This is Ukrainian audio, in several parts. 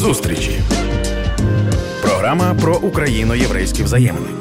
Зустрічі. Програма про україно-єврейські взаємини.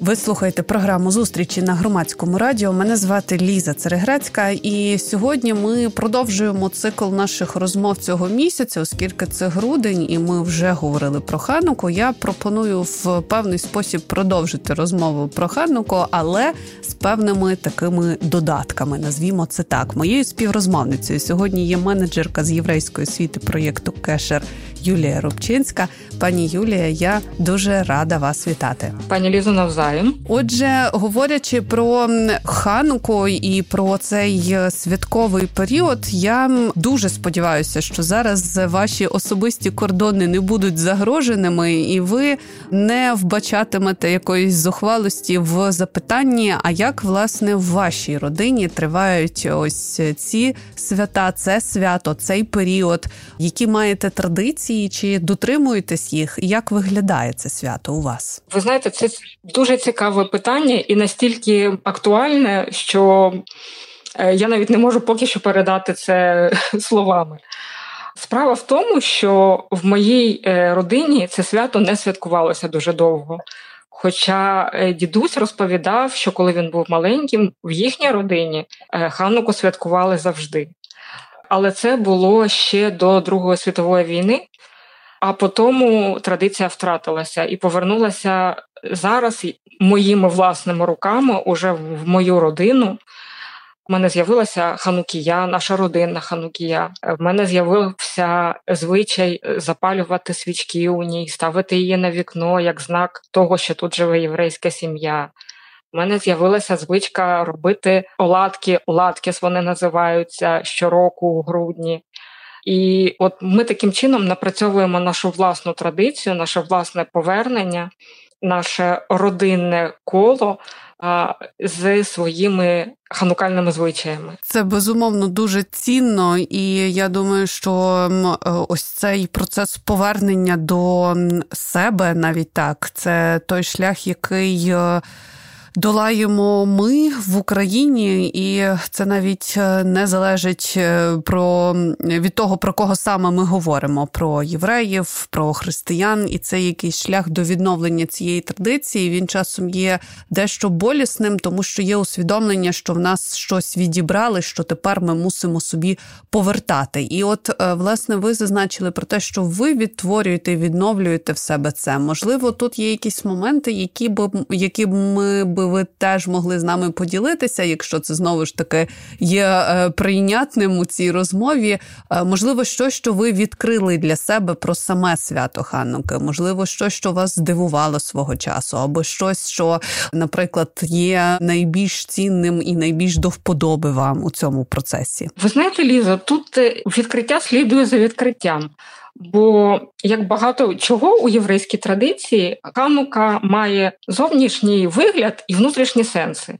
Ви слухаєте програму зустрічі на громадському радіо. Мене звати Ліза Цереграцька, і сьогодні ми продовжуємо цикл наших розмов цього місяця, оскільки це грудень, і ми вже говорили про хануку. Я пропоную в певний спосіб продовжити розмову про хануку, але з певними такими додатками. Назвімо це так. Моєю співрозмовницею сьогодні є менеджерка з єврейської освіти проєкту Кешер Юлія Рубчинська. Пані Юлія, я дуже рада вас вітати. Пані Лізо, навзаєм. Отже, говорячи про хануку і про цей святковий період, я дуже сподіваюся, що зараз ваші особисті кордони не будуть загроженими, і ви не вбачатимете якоїсь зухвалості в запитанні. А як власне в вашій родині тривають ось ці свята, це свято, цей період, які маєте традиції, чи дотримуєтесь їх? Як виглядає це свято у вас? Ви знаєте, це дуже цікаве питання і настільки актуальне, що е, я навіть не можу поки що передати це словами. Справа в тому, що в моїй е, родині це свято не святкувалося дуже довго. Хоча е, дідусь розповідав, що коли він був маленьким, в їхній родині хануку святкували завжди. Але це було ще до Другої світової війни, а потім традиція втратилася і повернулася зараз моїми власними руками уже в мою родину. В мене з'явилася ханукія, наша родинна ханукія. В мене з'явився звичай запалювати свічки у ній, ставити її на вікно як знак того, що тут живе єврейська сім'я. У мене з'явилася звичка робити оладки, оладкіс вони називаються щороку у грудні. І от ми таким чином напрацьовуємо нашу власну традицію, наше власне повернення, наше родинне коло. З своїми ханукальними звичаями це безумовно дуже цінно, і я думаю, що е, ось цей процес повернення до себе навіть так, це той шлях, який е, долаємо ми в Україні, і це навіть е, не залежить е, про від того, про кого саме ми говоримо: про євреїв, про християн, і це якийсь шлях до відновлення цієї традиції. Він часом є дещо болісним, тому що є усвідомлення, що в нас щось відібрали, що тепер ми мусимо собі повертати. І от е, власне ви зазначили про те, що ви відтворюєте і відновлюєте в себе це. Можливо, тут є якісь моменти, які б які б ми би ви теж могли з нами поділитися, якщо це знову ж таки є е, прийнятним у цій розмові. Е, можливо, щось, що ви відкрили для себе про саме свято Хануки, можливо, щось, що вас здивувало свого часу, або щось, що, наприклад, є найбільш цінним і найбільш до вподоби вам у цьому процесі. Ви знаєте, Ліза, тут е, відкриття слідує за відкриттям. Бо як багато чого у єврейській традиції, Ханука має зовнішній вигляд і внутрішні сенси.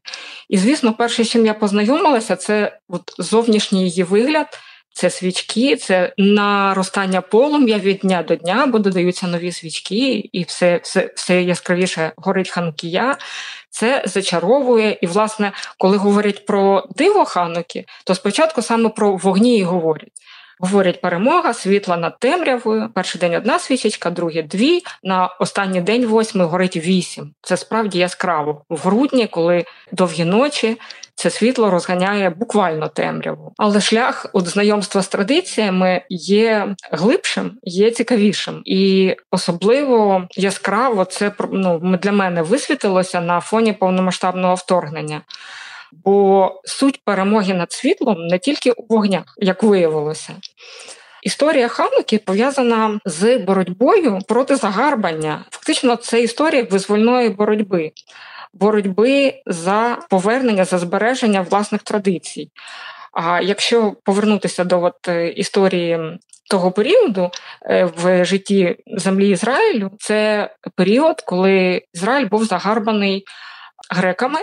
І, звісно, перше, з чим я познайомилася, це от зовнішній її вигляд. Це свічки, це наростання полум'я від дня до дня, бо додаються нові свічки, і все все, все яскравіше горить ханукія. Це зачаровує. І, власне, коли говорять про диво хануки, то спочатку саме про вогні і говорять. Говорять, перемога, світла над темрявою. Перший день одна свічечка, другий дві. На останній день восьми горить вісім. Це справді яскраво в грудні, коли довгі ночі. Це світло розганяє буквально темряву, але шлях от знайомства з традиціями є глибшим, є цікавішим, і особливо яскраво це ну, для мене висвітилося на фоні повномасштабного вторгнення. Бо суть перемоги над світлом не тільки у вогнях, як виявилося. Історія Хануки пов'язана з боротьбою проти загарбання. Фактично, це історія визвольної боротьби, боротьби за повернення, за збереження власних традицій. А якщо повернутися до от е, історії того періоду е, в житті землі Ізраїлю, це період, коли Ізраїль був загарбаний греками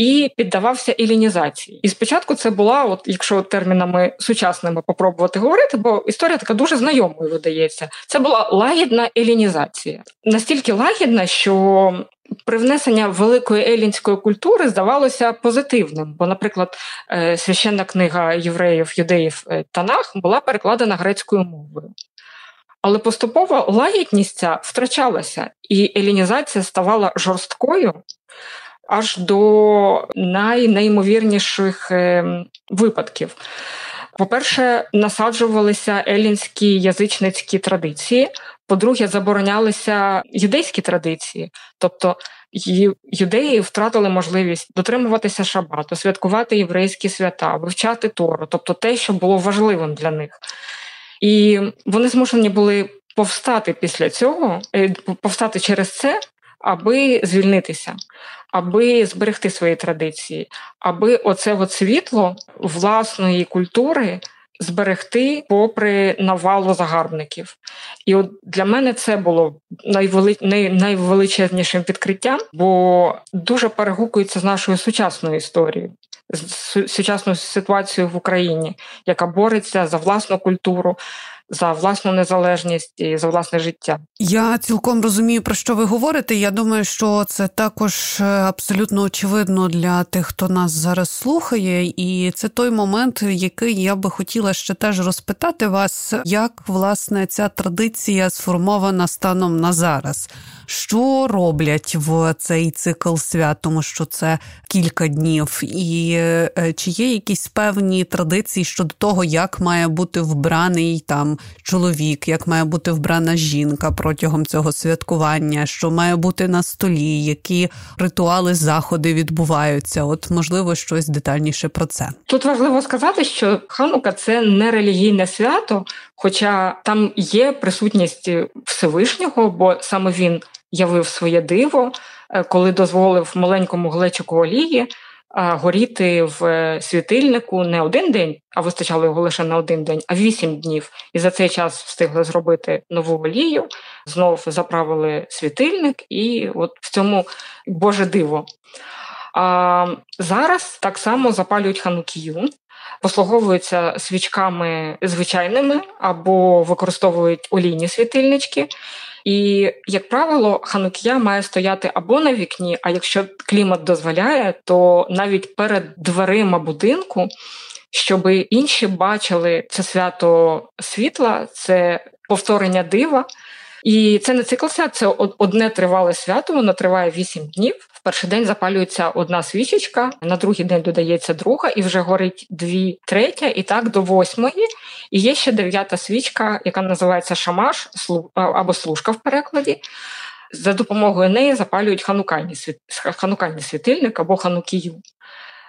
і піддавався елінізації. І спочатку це була, от якщо термінами сучасними попробувати говорити, бо історія така дуже знайомою видається. Це була лагідна елінізація, настільки лагідна, що привнесення великої елінської культури здавалося позитивним, бо, наприклад, е, священна книга євреїв, юдеїв е, Танах була перекладена грецькою мовою. Але поступово лагідність ця втрачалася, і елінізація ставала жорсткою аж до найнеймовірніших ем, випадків. По-перше, насаджувалися елінські язичницькі традиції. По-друге, заборонялися юдейські традиції, тобто юдеї втратили можливість дотримуватися шабату, святкувати єврейські свята, вивчати Тору, тобто те, що було важливим для них. І вони змушені були повстати після цього, е, повстати через це, аби звільнитися, аби зберегти свої традиції, аби оце от світло власної культури. Зберегти попри навалу загарбників, і от для мене це було найвели... найвеличезнішим відкриттям, бо дуже перегукується з нашою сучасною історією, з сучасною ситуацією в Україні, яка бореться за власну культуру, за власну незалежність і за власне життя. Я цілком розумію, про що ви говорите. Я думаю, що це також е, абсолютно очевидно для тих, хто нас зараз слухає, і це той момент, який я би хотіла ще теж розпитати вас, як власне ця традиція сформована станом на зараз. Що роблять в цей цикл свят, тому що це кілька днів, і е, чи є якісь певні традиції щодо того, як має бути вбраний там чоловік, як має бути вбрана жінка протягом цього святкування, що має бути на столі, які ритуали, заходи відбуваються? От можливо, щось детальніше про це. Тут важливо сказати, що ханука це не релігійне свято, хоча там є присутність Всевишнього, бо саме він явив своє диво, е, коли дозволив маленькому глечику олії горіти в е, світильнику не один день, а вистачало його лише на один день, а вісім днів. І за цей час встигли зробити нову олію, знов заправили світильник, і от в цьому Боже диво. А Зараз так само запалюють ханукію, послуговуються свічками звичайними або використовують олійні світильнички. І, як правило, ханукія має стояти або на вікні, а якщо клімат дозволяє, то навіть перед дверима будинку, щоб інші бачили це свято світла, це повторення дива. І це не цикл свят, це одне тривале свято, воно триває вісім днів. В перший день запалюється одна свічечка, на другий день додається друга, і вже горить дві, третя, і так до восьмої. І є ще дев'ята свічка, яка називається шамаш або служка в перекладі. За допомогою неї запалюють ханукальний ханукальний світильник або ханукію.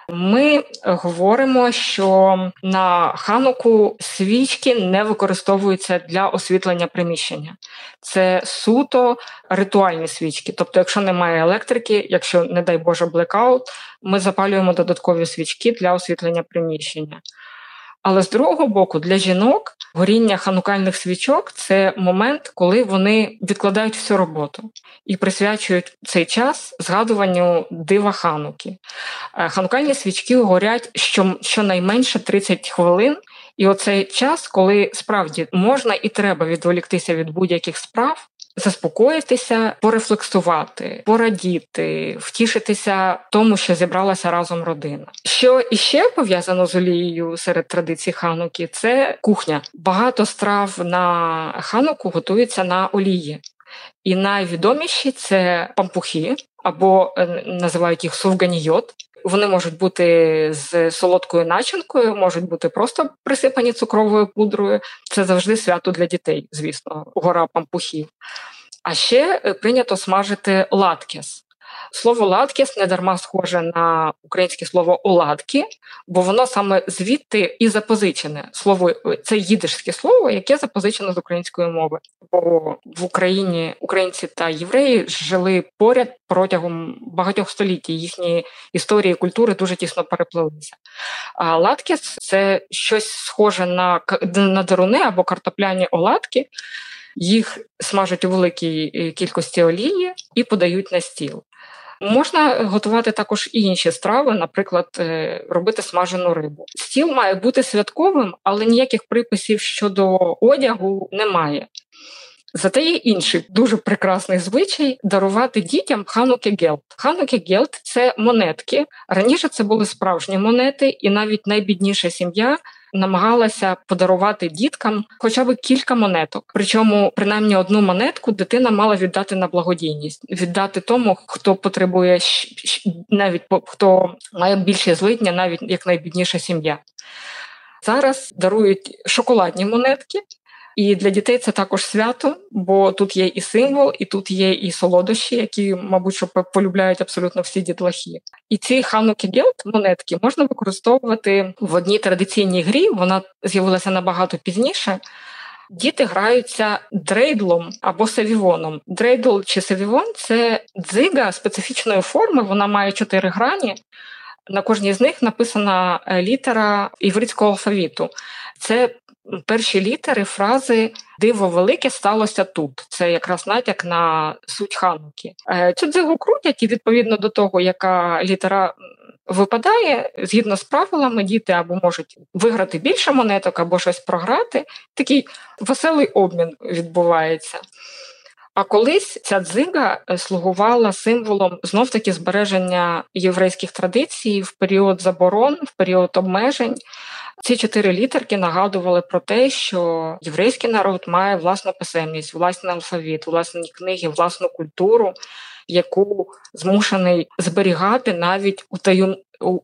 Ми говоримо, що на хануку свічки не використовуються для освітлення приміщення. Це суто ритуальні свічки. Тобто, якщо немає електрики, якщо, не дай Боже, блекаут, ми запалюємо додаткові свічки для освітлення приміщення. Але з другого боку, для жінок горіння ханукальних свічок це момент, коли вони відкладають всю роботу і присвячують цей час згадуванню дива хануки. Е, ханукальні свічки горять щонайменше 30 хвилин. І оцей час, коли справді можна і треба відволіктися від будь-яких справ, заспокоїтися, порефлексувати, порадіти, втішитися тому, що зібралася разом родина. Що іще пов'язано з олією серед традицій хануки, це кухня. Багато страв на хануку готуються на олії. І найвідоміші це пампухи, або е, називають їх сувганійот. Вони можуть бути з солодкою начинкою, можуть бути просто присипані цукровою пудрою. Це завжди свято для дітей, звісно, гора пампухів. А ще е, прийнято смажити латкіс. Слово латкіс не дарма схоже на українське слово оладки, бо воно саме звідти і запозичене. Слово е, це їдишське слово, яке запозичено з української мови. Бо в Україні українці та євреї жили поряд протягом багатьох століть. Їхні історії культури дуже тісно переплилися. А латкіс це щось схоже на на даруни або картопляні оладки. Їх смажать у великій е, кількості олії і подають на стіл. Можна готувати також і інші страви, наприклад, е, робити смажену рибу. Стіл має бути святковим, але ніяких приписів щодо одягу немає. Зате є інший дуже прекрасний звичай дарувати дітям хануки гелт. Хануки гелт це монетки. Раніше це були справжні монети, і навіть найбідніша сім'я намагалася подарувати діткам хоча б кілька монеток. Причому, принаймні, одну монетку дитина мала віддати на благодійність, віддати тому, хто потребує навіть хто має більше злидня, навіть як найбідніша сім'я. Зараз дарують шоколадні монетки. І для дітей це також свято, бо тут є і символ, і тут є і солодощі, які, мабуть, що полюбляють абсолютно всі дітлахи. І ці ханука гелт монетки можна використовувати в одній традиційній грі. Вона з'явилася набагато пізніше. Діти граються дрейдлом або севівоном. Дрейдл чи севівон це дзига специфічної форми. Вона має чотири грані. На кожній з них написана е, літера івритського алфавіту. Це перші літери фрази Диво велике сталося тут. Це якраз натяк на суть хануки. Е, цю дзигу крутять, і відповідно до того, яка літера випадає, згідно з правилами, діти або можуть виграти більше монеток, або щось програти. Такий веселий обмін відбувається. А колись ця дзига е, слугувала символом знов таки збереження єврейських традицій в період заборон, в період обмежень. Ці чотири літерки нагадували про те, що єврейський народ має власну писемність, власний алфавіт, власні книги, власну культуру, яку змушений зберігати навіть у таєм...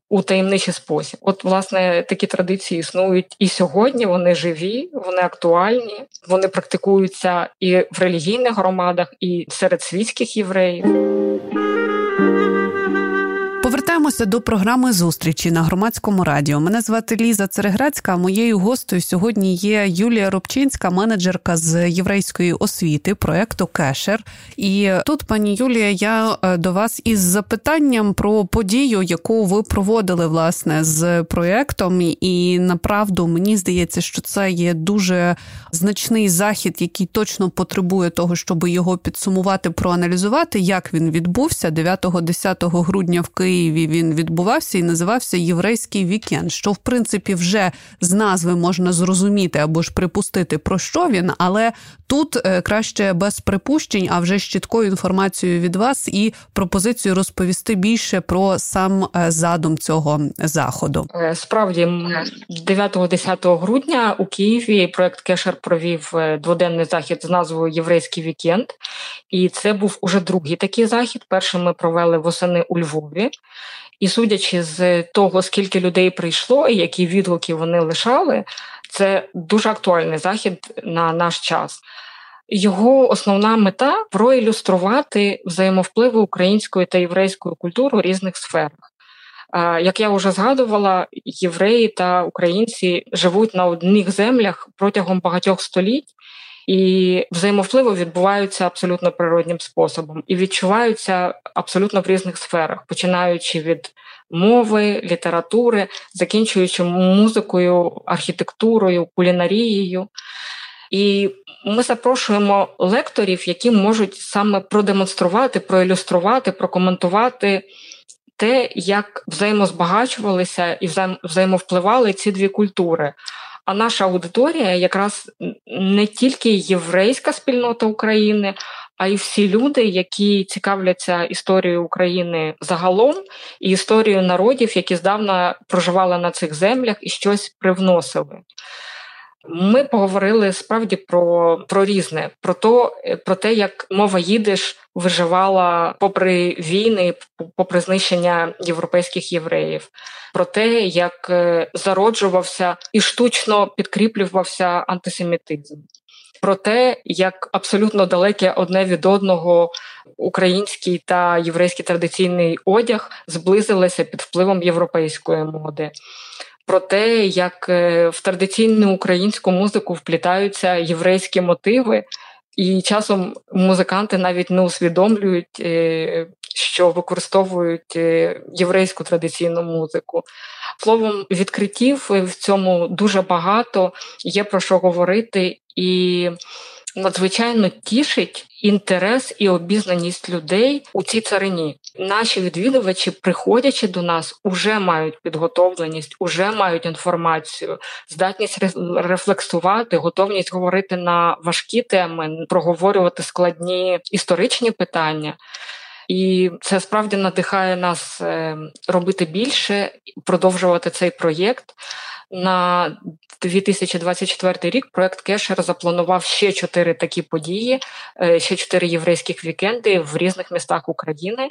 у таємничий спосіб. От, власне, такі традиції існують і сьогодні. Вони живі, вони актуальні, вони практикуються і в релігійних громадах, і серед світських євреїв. Повертаємося до програми зустрічі на громадському радіо. Мене звати Ліза Цереграцька. Моєю гостею сьогодні є Юлія Рубчинська, менеджерка з єврейської освіти проекту Кешер. І тут, пані Юлія, я е, до вас із запитанням про подію, яку ви проводили власне з проектом. І направду мені здається, що це є дуже значний захід, який точно потребує того, щоб його підсумувати, проаналізувати, як він відбувся 9-10 грудня в Києві. Києві він відбувався і називався Єврейський вікенд. Що в принципі вже з назви можна зрозуміти або ж припустити про що він, але тут е, краще без припущень, а вже з чіткою інформацією від вас і пропозицію розповісти більше про сам е, задум цього заходу. Е, справді 9-10 грудня у Києві проект Кешер провів дводенний захід з назвою Єврейський вікенд, і це був уже другий такий захід. Перший ми провели восени у Львові. І судячи з того, скільки людей прийшло і які відгуки вони лишали, це дуже актуальний захід на наш час. Його основна мета проілюструвати взаємовпливи української та єврейської культури у різних сферах. Як я вже згадувала, євреї та українці живуть на одних землях протягом багатьох століть, і взаємовпливи відбуваються абсолютно природнім способом і відчуваються абсолютно в різних сферах, починаючи від мови, літератури, закінчуючи музикою, архітектурою, кулінарією. І ми запрошуємо лекторів, які можуть саме продемонструвати, проілюструвати, прокоментувати те, як взаємозбагачувалися і взаємовпливали ці дві культури. А наша аудиторія якраз не тільки єврейська спільнота України, а й всі люди, які цікавляться історією України загалом і історією народів, які здавна проживали на цих землях і щось привносили. Ми поговорили справді про про різне, про то, про те, як мова їдиш виживала попри війни, попри знищення європейських євреїв, про те, як е, зароджувався і штучно підкріплювався антисемітизм. Про те, як абсолютно далеке одне від одного український та єврейський традиційний одяг зблизилися під впливом європейської моди, про те, як е, в традиційну українську музику вплітаються єврейські мотиви, і часом музиканти навіть не усвідомлюють, е, що використовують е, єврейську традиційну музику. Словом, відкриттів в цьому дуже багато, є про що говорити, і надзвичайно тішить інтерес і обізнаність людей у цій царині. Наші відвідувачі, приходячи до нас, уже мають підготовленість, уже мають інформацію, здатність рефлексувати, готовність говорити на важкі теми, проговорювати складні історичні питання. І це справді надихає нас е, робити більше, продовжувати цей проєкт. На 2024 рік проект Кешер запланував ще чотири такі події, е, ще чотири єврейських вікенди в різних містах України.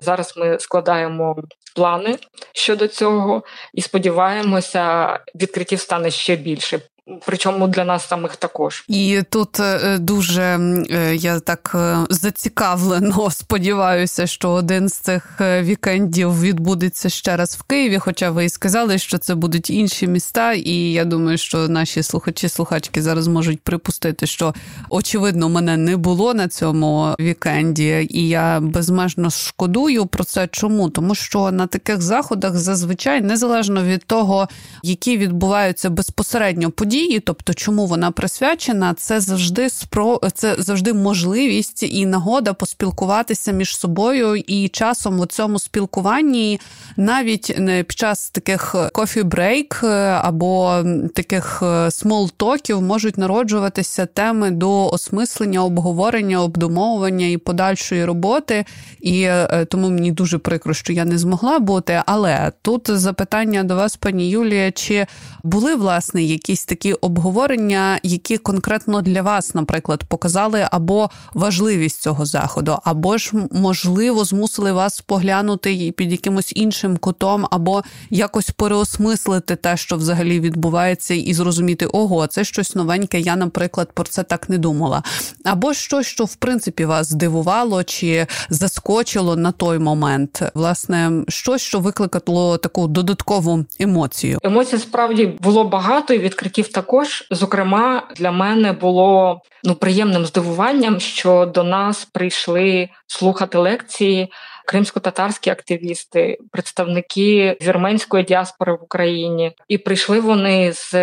Зараз ми складаємо плани щодо цього і сподіваємося, відкриттів стане ще більше. Причому для нас самих також, і тут е, дуже е, я так е, зацікавлено сподіваюся, що один з цих вікендів відбудеться ще раз в Києві. Хоча ви і сказали, що це будуть інші міста, і я думаю, що наші слухачі слухачки зараз можуть припустити, що очевидно мене не було на цьому вікенді, і я безмежно шкодую про це. Чому? Тому що на таких заходах зазвичай незалежно від того, які відбуваються безпосередньо події, події, тобто чому вона присвячена, це завжди спро... це завжди можливість і нагода поспілкуватися між собою і часом у цьому спілкуванні навіть не під час таких кофі-брейк або таких смол-токів можуть народжуватися теми до осмислення, обговорення, обдумовування і подальшої роботи. І е, тому мені дуже прикро, що я не змогла бути. Але тут запитання до вас, пані Юлія, чи були власне якісь такі такі обговорення, які конкретно для вас, наприклад, показали або важливість цього заходу, або ж можливо змусили вас поглянути під якимось іншим кутом, або якось переосмислити те, що взагалі відбувається, і зрозуміти, ого, це щось новеньке. Я, наприклад, про це так не думала. Або щось, що в принципі вас здивувало чи заскочило на той момент, власне, щось, що викликало таку додаткову емоцію. Емоцій справді було багато і відкриттів також, зокрема, для мене було ну приємним здивуванням, що до нас прийшли слухати лекції кримсько-татарські активісти, представники вірменської діаспори в Україні, і прийшли вони з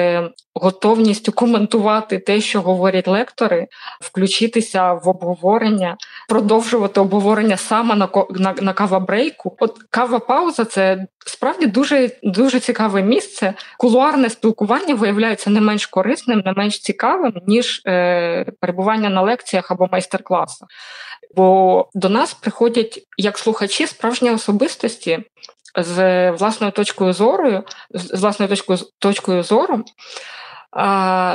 готовністю коментувати те, що говорять лектори, включитися в обговорення, продовжувати обговорення саме на на, на кава-брейку. От кава-пауза це справді дуже дуже цікаве місце. Кулуарне спілкування виявляється не менш корисним, не менш цікавим ніж е, перебування на лекціях або майстер-класах. Бо до нас приходять як слухачі справжні особистості з власною точкою зору, з власною точкою точкою зору,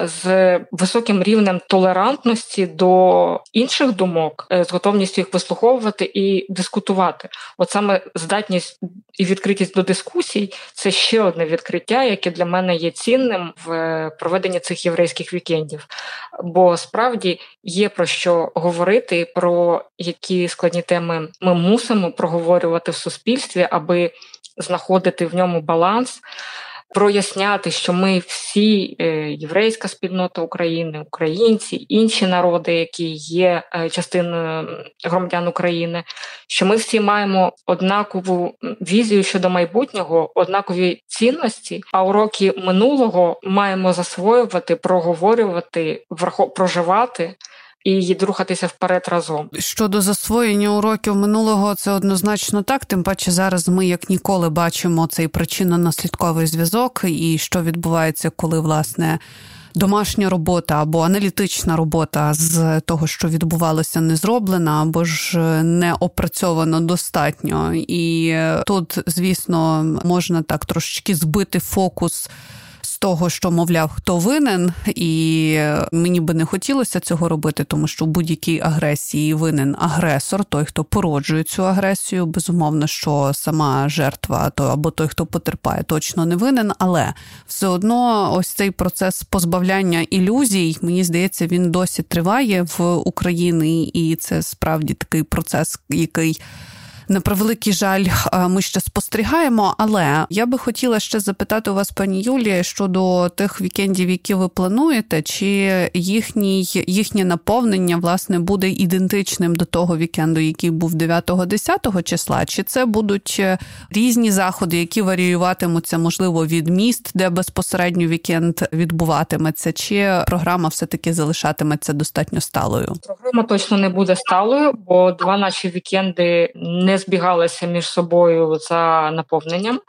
з високим рівнем толерантності до інших думок, е, з готовністю їх вислуховувати і дискутувати. От саме здатність і відкритість до дискусій це ще одне відкриття, яке для мене є цінним в проведенні цих єврейських вікендів. Бо справді є про що говорити, про які складні теми ми мусимо проговорювати в суспільстві, аби знаходити в ньому баланс проясняти, що ми всі е, єврейська спільнота України, українці, інші народи, які є е, частиною громадян України, що ми всі маємо однакову візію щодо майбутнього, однакові цінності, а уроки минулого маємо засвоювати, проговорювати, проживати і рухатися вперед разом. Щодо засвоєння уроків минулого, це однозначно так. Тим паче зараз ми як ніколи бачимо цей причинно-наслідковий зв'язок, і що відбувається, коли власне. Домашня робота або аналітична робота з того, що відбувалося, не зроблена, або ж не опрацьовано достатньо. І тут, звісно, можна так трошечки збити фокус того, що мовляв, хто винен, і мені би не хотілося цього робити, тому що в будь-якій агресії винен агресор, той, хто породжує цю агресію. Безумовно, що сама жертва, то або той, хто потерпає, точно не винен. Але все одно, ось цей процес позбавляння ілюзій, мені здається, він досі триває в Україні, і це справді такий процес, який на превеликий жаль, ми ще спостерігаємо. Але я би хотіла ще запитати у вас, пані Юлія, щодо тих вікендів, які ви плануєте, чи їхній їхнє наповнення власне буде ідентичним до того вікенду, який був 9-10 числа, чи це будуть е, різні заходи, які варіюватимуться, можливо, від міст, де безпосередньо вікенд відбуватиметься, чи програма все таки залишатиметься достатньо сталою? Програма точно не буде сталою, бо два наші вікенди не збігалися між собою за наповненням.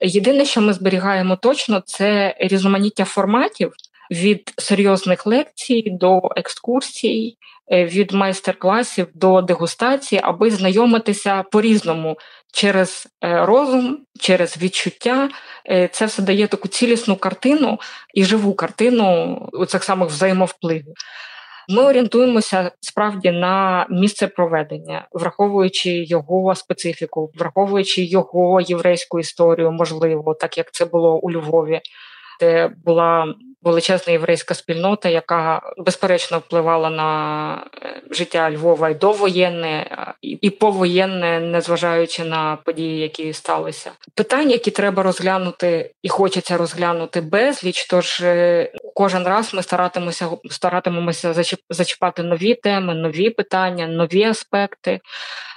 Єдине, що ми зберігаємо точно, це різноманіття форматів від серйозних лекцій до екскурсій, е, від майстер-класів до дегустації, аби знайомитися по-різному через е, розум, через відчуття. Е, це все дає таку цілісну картину і живу картину у цих самих взаємовпливів. Ми орієнтуємося справді на місце проведення, враховуючи його специфіку, враховуючи його єврейську історію, можливо, так як це було у Львові, де була величезна єврейська спільнота, яка безперечно впливала на е, життя Львова і довоєнне, і повоєнне, незважаючи на події, які сталися. Питання, які треба розглянути, і хочеться розглянути безліч. Тож е, кожен раз ми старатимемося старатимемося зачіпати нові теми, нові питання, нові аспекти.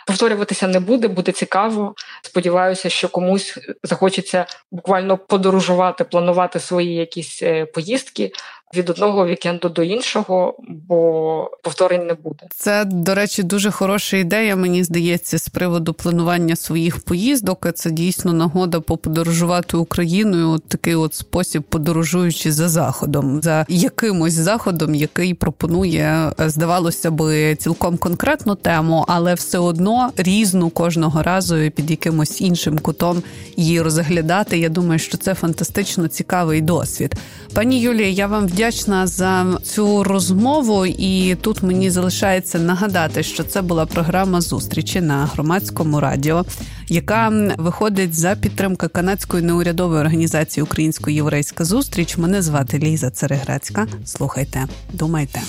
Повторюватися не буде, буде цікаво. Сподіваюся, що комусь захочеться буквально подорожувати, планувати свої якісь е, поїздки від одного вікенду до іншого, бо повторень не буде. Це, до речі, дуже хороша ідея. Мені здається, з приводу планування своїх поїздок. Це дійсно нагода поподорожувати Україною. От такий от спосіб, подорожуючи за заходом, за якимось заходом, який пропонує, здавалося би, цілком конкретну тему, але все одно різну кожного разу під якимось іншим кутом її розглядати. Я думаю, що це фантастично цікавий досвід. Пані Юлія, я вам вдячна за цю розмову, і тут мені залишається нагадати, що це була програма зустрічі на громадському радіо, яка виходить за підтримки канадської неурядової організації Українсько-єврейська зустріч. Мене звати Ліза Цереграцька. Слухайте, думайте.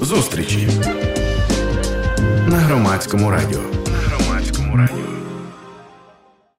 Зустрічі на громадському радіо. На громадському радіо.